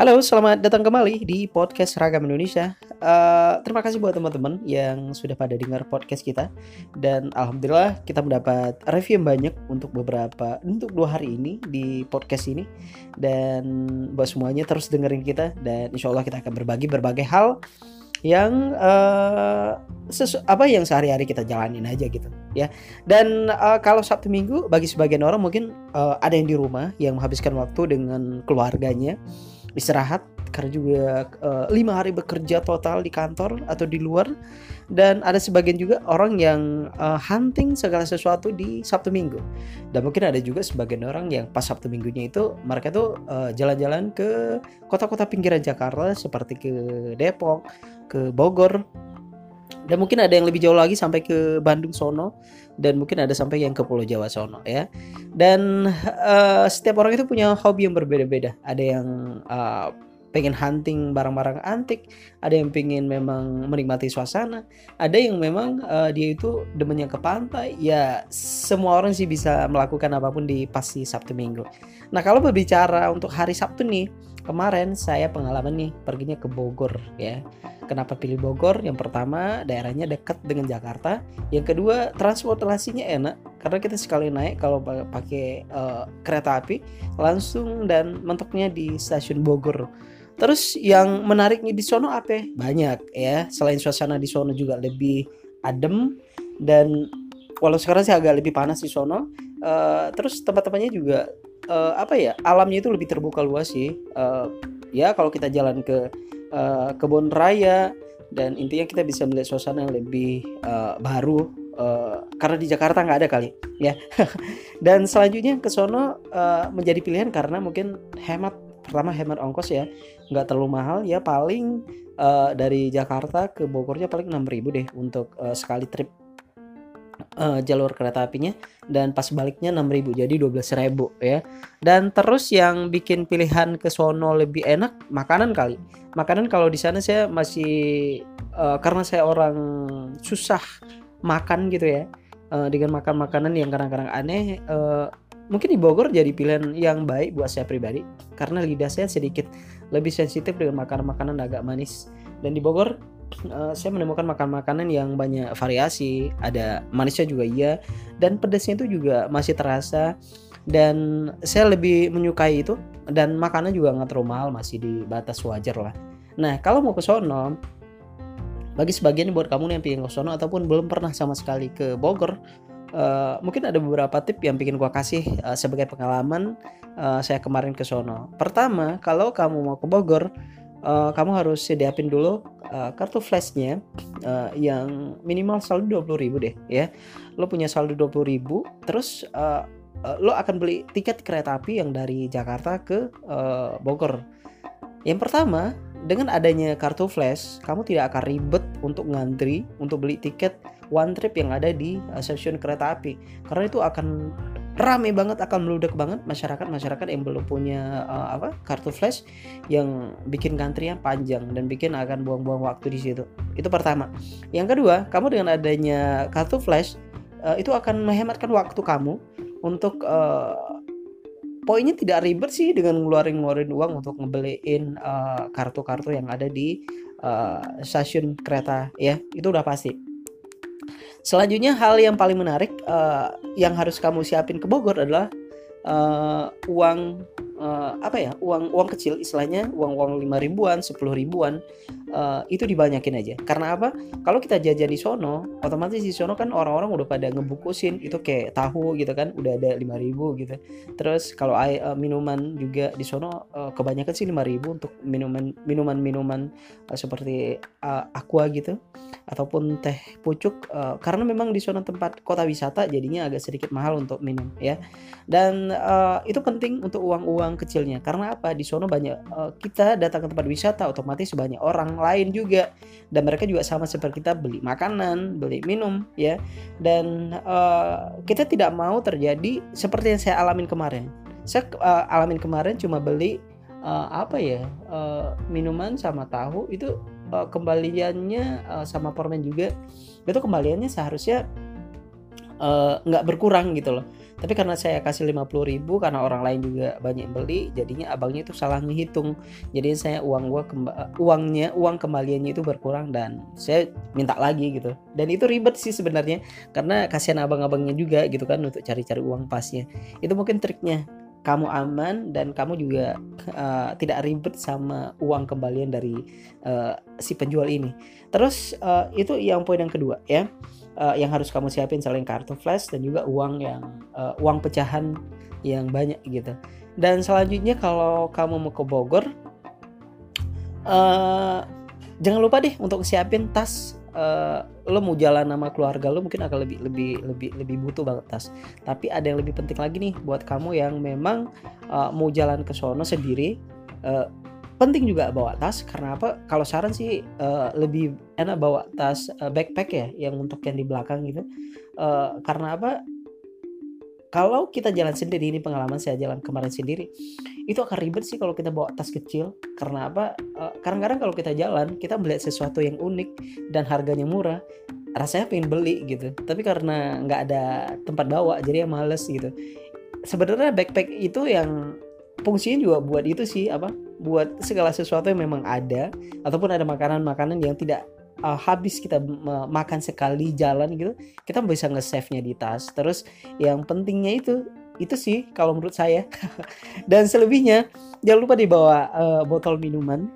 Halo, selamat datang kembali di podcast Ragam Indonesia. Uh, terima kasih buat teman-teman yang sudah pada dengar podcast kita. Dan alhamdulillah kita mendapat review yang banyak untuk beberapa untuk dua hari ini di podcast ini. Dan buat semuanya terus dengerin kita dan insya Allah kita akan berbagi berbagai hal yang uh, apa yang sehari-hari kita jalanin aja gitu ya. Dan uh, kalau Sabtu Minggu bagi sebagian orang mungkin uh, ada yang di rumah yang menghabiskan waktu dengan keluarganya istirahat karena juga uh, lima hari bekerja total di kantor atau di luar. Dan ada sebagian juga orang yang uh, hunting segala sesuatu di Sabtu Minggu. Dan mungkin ada juga sebagian orang yang pas Sabtu Minggunya itu mereka tuh uh, jalan-jalan ke kota-kota pinggiran Jakarta seperti ke Depok, ke Bogor dan mungkin ada yang lebih jauh lagi sampai ke Bandung sono dan mungkin ada sampai yang ke Pulau Jawa sono ya dan uh, setiap orang itu punya hobi yang berbeda-beda ada yang uh, pengen hunting barang-barang antik, ada yang pengen memang menikmati suasana, ada yang memang uh, dia itu demennya ke pantai. Ya semua orang sih bisa melakukan apa pun di pasti Sabtu Minggu. Nah kalau berbicara untuk hari Sabtu nih, kemarin saya pengalaman nih perginya ke Bogor ya. Kenapa pilih Bogor? Yang pertama daerahnya dekat dengan Jakarta. Yang kedua transportasinya enak karena kita sekali naik kalau pakai uh, kereta api langsung dan mentoknya di stasiun Bogor Terus yang menariknya di sono apa? Banyak ya. Selain suasana di sono juga lebih adem dan walau sekarang sih agak lebih panas di sono. Uh, terus tempat-tempatnya juga uh, apa ya? Alamnya itu lebih terbuka luas sih. Uh, ya kalau kita jalan ke uh, kebun raya dan intinya kita bisa melihat suasana yang lebih uh, baru uh, karena di Jakarta nggak ada kali ya. dan selanjutnya ke sono uh, menjadi pilihan karena mungkin hemat pertama hemat ongkos ya nggak terlalu mahal ya paling uh, dari Jakarta ke Bogornya paling 6000 deh untuk uh, sekali trip uh, jalur kereta apinya dan pas baliknya 6000 jadi 12000 ya. Dan terus yang bikin pilihan ke sono lebih enak makanan kali. Makanan kalau di sana saya masih uh, karena saya orang susah makan gitu ya. Uh, dengan makan makanan yang kadang-kadang aneh uh, mungkin di Bogor jadi pilihan yang baik buat saya pribadi karena lidah saya sedikit lebih sensitif dengan makanan-makanan agak manis dan di Bogor uh, saya menemukan makan makanan yang banyak variasi. Ada manisnya juga iya dan pedasnya itu juga masih terasa. Dan saya lebih menyukai itu dan makanan juga nggak terlalu mahal masih di batas wajar lah. Nah kalau mau ke sono bagi sebagian buat kamu yang pengen ke sono ataupun belum pernah sama sekali ke Bogor Uh, mungkin ada beberapa tip yang bikin gua kasih uh, sebagai pengalaman uh, saya kemarin ke sono. Pertama, kalau kamu mau ke Bogor, uh, kamu harus sediapin dulu uh, kartu flashnya uh, yang minimal saldo 20.000 deh ya. Lo punya saldo 20.000, terus uh, uh, lo akan beli tiket kereta api yang dari Jakarta ke uh, Bogor. Yang pertama, dengan adanya kartu flash, kamu tidak akan ribet untuk ngantri untuk beli tiket one trip yang ada di uh, stasiun kereta api karena itu akan rame banget akan meludak banget masyarakat masyarakat yang belum punya uh, apa kartu flash yang bikin antrian panjang dan bikin akan buang-buang waktu di situ. Itu pertama. Yang kedua kamu dengan adanya kartu flash uh, itu akan menghematkan waktu kamu untuk uh, poinnya tidak ribet sih dengan ngeluarin ngeluarin uang untuk ngebeliin kartu-kartu uh, yang ada di uh, stasiun kereta ya. Itu udah pasti Selanjutnya hal yang paling menarik uh, yang harus kamu siapin ke Bogor adalah uh, uang uh, apa ya uang uang kecil istilahnya uang uang lima ribuan sepuluh ribuan uh, itu dibanyakin aja. Karena apa? Kalau kita jajan di sono otomatis di sono kan orang-orang udah pada ngebukusin itu kayak tahu gitu kan udah ada lima ribu gitu. Terus kalau uh, minuman juga di sono uh, kebanyakan sih lima ribu untuk minuman minuman minuman uh, seperti uh, aqua gitu ataupun teh pucuk uh, karena memang di sono tempat kota wisata jadinya agak sedikit mahal untuk minum ya. Dan uh, itu penting untuk uang-uang uang kecilnya. Karena apa? Di sono banyak uh, kita datang ke tempat wisata otomatis banyak orang lain juga. Dan mereka juga sama seperti kita beli makanan beli minum ya. Dan uh, kita tidak mau terjadi seperti yang saya alamin kemarin. Saya uh, alamin kemarin cuma beli uh, apa ya uh, minuman sama tahu itu uh, kembaliannya uh, sama permen juga. Itu kembaliannya seharusnya nggak uh, berkurang gitu loh. Tapi karena saya kasih 50 ribu karena orang lain juga banyak beli jadinya abangnya itu salah ngitung jadi saya uang gua kemba uangnya uang kembaliannya itu berkurang dan saya minta lagi gitu. Dan itu ribet sih sebenarnya karena kasihan abang-abangnya juga gitu kan untuk cari-cari uang pasnya. Itu mungkin triknya kamu aman dan kamu juga uh, tidak ribet sama uang kembalian dari uh, si penjual ini. Terus uh, itu yang poin yang kedua ya, uh, yang harus kamu siapin selain kartu flash dan juga uang yang uh, uang pecahan yang banyak gitu. Dan selanjutnya kalau kamu mau ke Bogor, uh, jangan lupa deh untuk siapin tas uh, lo mau jalan sama keluarga lo mungkin akan lebih lebih lebih lebih butuh banget tas. Tapi ada yang lebih penting lagi nih buat kamu yang memang uh, mau jalan ke sono sendiri uh, penting juga bawa tas. Karena apa? Kalau saran sih uh, lebih enak bawa tas uh, backpack ya yang untuk yang di belakang gitu. Uh, karena apa kalau kita jalan sendiri ini pengalaman saya jalan kemarin sendiri itu akan ribet sih kalau kita bawa tas kecil. Karena apa? Uh, kadang-kadang kalau kita jalan kita melihat sesuatu yang unik dan harganya murah rasanya pengen beli gitu. Tapi karena nggak ada tempat bawa jadi ya males gitu. Sebenarnya backpack itu yang fungsinya juga buat itu sih apa? Buat segala sesuatu yang memang ada ataupun ada makanan-makanan yang tidak uh, habis kita makan sekali jalan gitu kita bisa nge-save nya di tas. Terus yang pentingnya itu itu sih kalau menurut saya. Dan selebihnya jangan lupa dibawa uh, botol minuman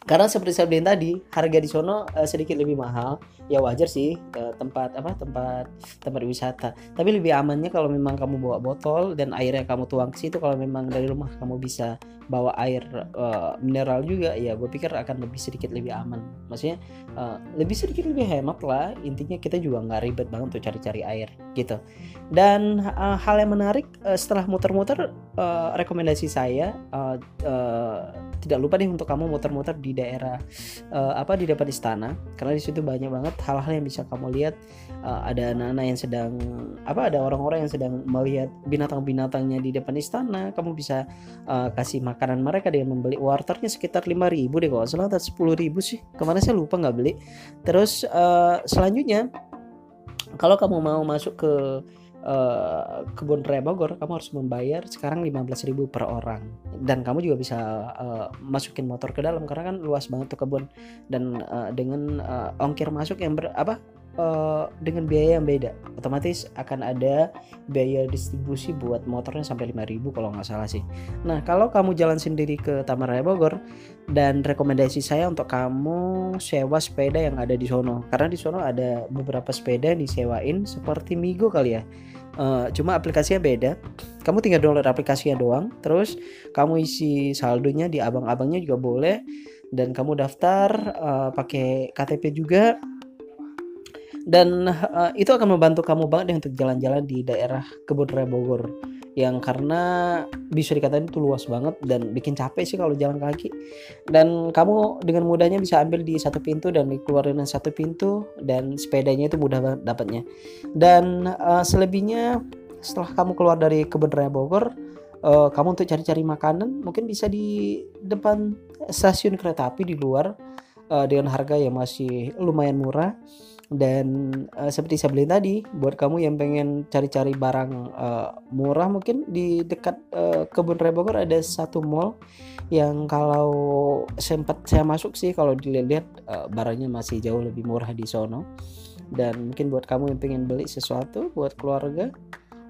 karena seperti saya bilang tadi harga di sono uh, sedikit lebih mahal. Ya wajar sih uh, tempat apa tempat tempat wisata. Tapi lebih amannya kalau memang kamu bawa botol dan airnya kamu tuang ke situ. Kalau memang dari rumah kamu bisa bawa air uh, mineral juga ya gue pikir akan lebih sedikit lebih aman. Maksudnya uh, lebih sedikit lebih hemat lah. Intinya kita juga nggak ribet banget untuk cari-cari air gitu. Dan uh, hal yang menarik uh, setelah muter-muter uh, rekomendasi saya uh, uh, tidak lupa deh untuk kamu muter-muter di daerah uh, apa di depan istana. Karena di situ banyak banget hal-hal yang bisa kamu lihat. Uh, ada anak-anak yang sedang apa ada orang-orang yang sedang melihat binatang-binatangnya di depan istana. Kamu bisa uh, kasih makanan mereka dengan membeli. Warternya sekitar 5000 deh kalau salah. Atau 10000 sih. Kemarin saya lupa nggak beli. Terus uh, selanjutnya kalau kamu mau masuk ke uh, kebun raya Bogor kamu harus membayar sekarang 15.000 per orang. Dan kamu juga bisa uh, masukin motor ke dalam karena kan luas banget tuh kebun. Dan uh, dengan uh, ongkir masuk yang ber apa uh, dengan biaya yang beda. Otomatis akan ada biaya distribusi buat motornya sampai 5000 kalau nggak salah sih. Nah kalau kamu jalan sendiri ke Taman Raya Bogor dan rekomendasi saya untuk kamu sewa sepeda yang ada di sono. Karena di sono ada beberapa sepeda yang disewain seperti Migo kali ya. Uh, cuma aplikasinya beda. Kamu tinggal download aplikasinya doang, terus kamu isi saldonya di abang-abangnya juga boleh, dan kamu daftar uh, pakai KTP juga dan uh, itu akan membantu kamu banget untuk jalan-jalan di daerah kebun raya Bogor. Yang karena bisa dikatakan itu luas banget dan bikin capek sih kalau jalan kaki. Dan kamu dengan mudahnya bisa ambil di satu pintu dan dikeluarin satu pintu dan sepedanya itu mudah banget dapatnya. Dan uh, selebihnya setelah kamu keluar dari kebun raya Bogor uh, kamu untuk cari-cari makanan mungkin bisa di depan stasiun kereta api di luar uh, dengan harga yang masih lumayan murah dan uh, seperti saya bilang tadi buat kamu yang pengen cari-cari barang uh, murah mungkin di dekat uh, kebun raya Bogor ada satu mall yang kalau sempat saya masuk sih kalau dilihat uh, barangnya masih jauh lebih murah di sono. Dan mungkin buat kamu yang pengen beli sesuatu buat keluarga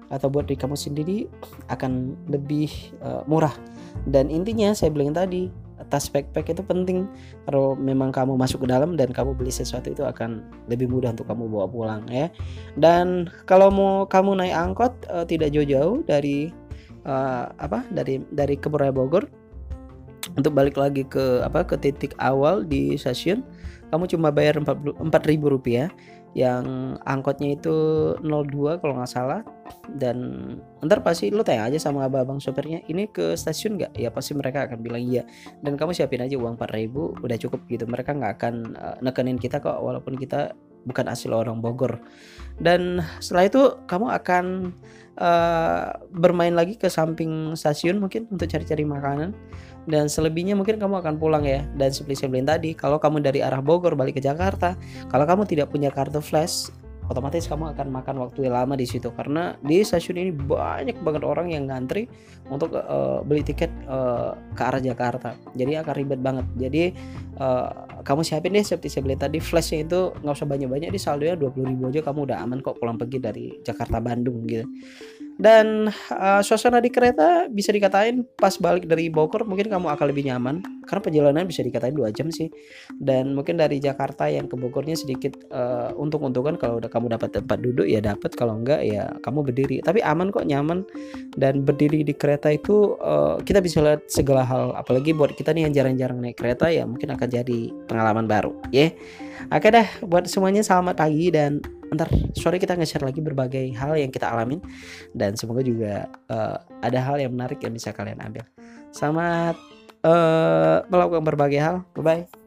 atau buat diri kamu sendiri akan lebih uh, murah. Dan intinya saya bilang tadi tas backpack itu penting. Kalau memang kamu masuk ke dalam dan kamu beli sesuatu itu akan lebih mudah untuk kamu bawa pulang ya. Dan kalau mau kamu naik angkot uh, tidak jauh-jauh dari uh, apa dari dari Keburaya Bogor untuk balik lagi ke apa ke titik awal di stasiun kamu cuma bayar empat ribu rupiah yang angkotnya itu 02 kalau nggak salah. Dan ntar pasti lu tanya aja sama abang-abang sopirnya ini ke stasiun nggak? Ya pasti mereka akan bilang iya. Dan kamu siapin aja uang 4000 udah cukup gitu. Mereka nggak akan uh, nekenin kita kok walaupun kita bukan asli orang Bogor. Dan setelah itu kamu akan uh, bermain lagi ke samping stasiun mungkin untuk cari-cari makanan dan selebihnya mungkin kamu akan pulang ya. Dan seperti saya bilang tadi kalau kamu dari arah Bogor balik ke Jakarta kalau kamu tidak punya kartu flash otomatis kamu akan makan waktu yang lama di situ. Karena di stasiun ini banyak banget orang yang ngantri untuk uh, beli tiket uh, ke arah Jakarta. Jadi akan ribet banget. Jadi uh, kamu siapin deh seperti saya beli tadi flashnya itu nggak usah banyak-banyak di saldonya 20 ribu aja kamu udah aman kok pulang pergi dari Jakarta Bandung gitu dan uh, suasana di kereta bisa dikatain pas balik dari Bogor mungkin kamu akan lebih nyaman. Karena perjalanan bisa dikatain dua jam sih. Dan mungkin dari Jakarta yang ke Bogornya sedikit uh, untung-untungan kalau udah kamu dapat tempat duduk ya dapat. Kalau enggak ya kamu berdiri. Tapi aman kok nyaman. Dan berdiri di kereta itu uh, kita bisa lihat segala hal. Apalagi buat kita nih yang jarang-jarang naik kereta ya mungkin akan jadi pengalaman baru. Ya. Yeah. oke dah buat semuanya selamat pagi dan ntar sore kita nge-share lagi berbagai hal yang kita alamin dan semoga juga uh, ada hal yang menarik yang bisa kalian ambil. Selamat uh, melakukan berbagai hal. Bye bye.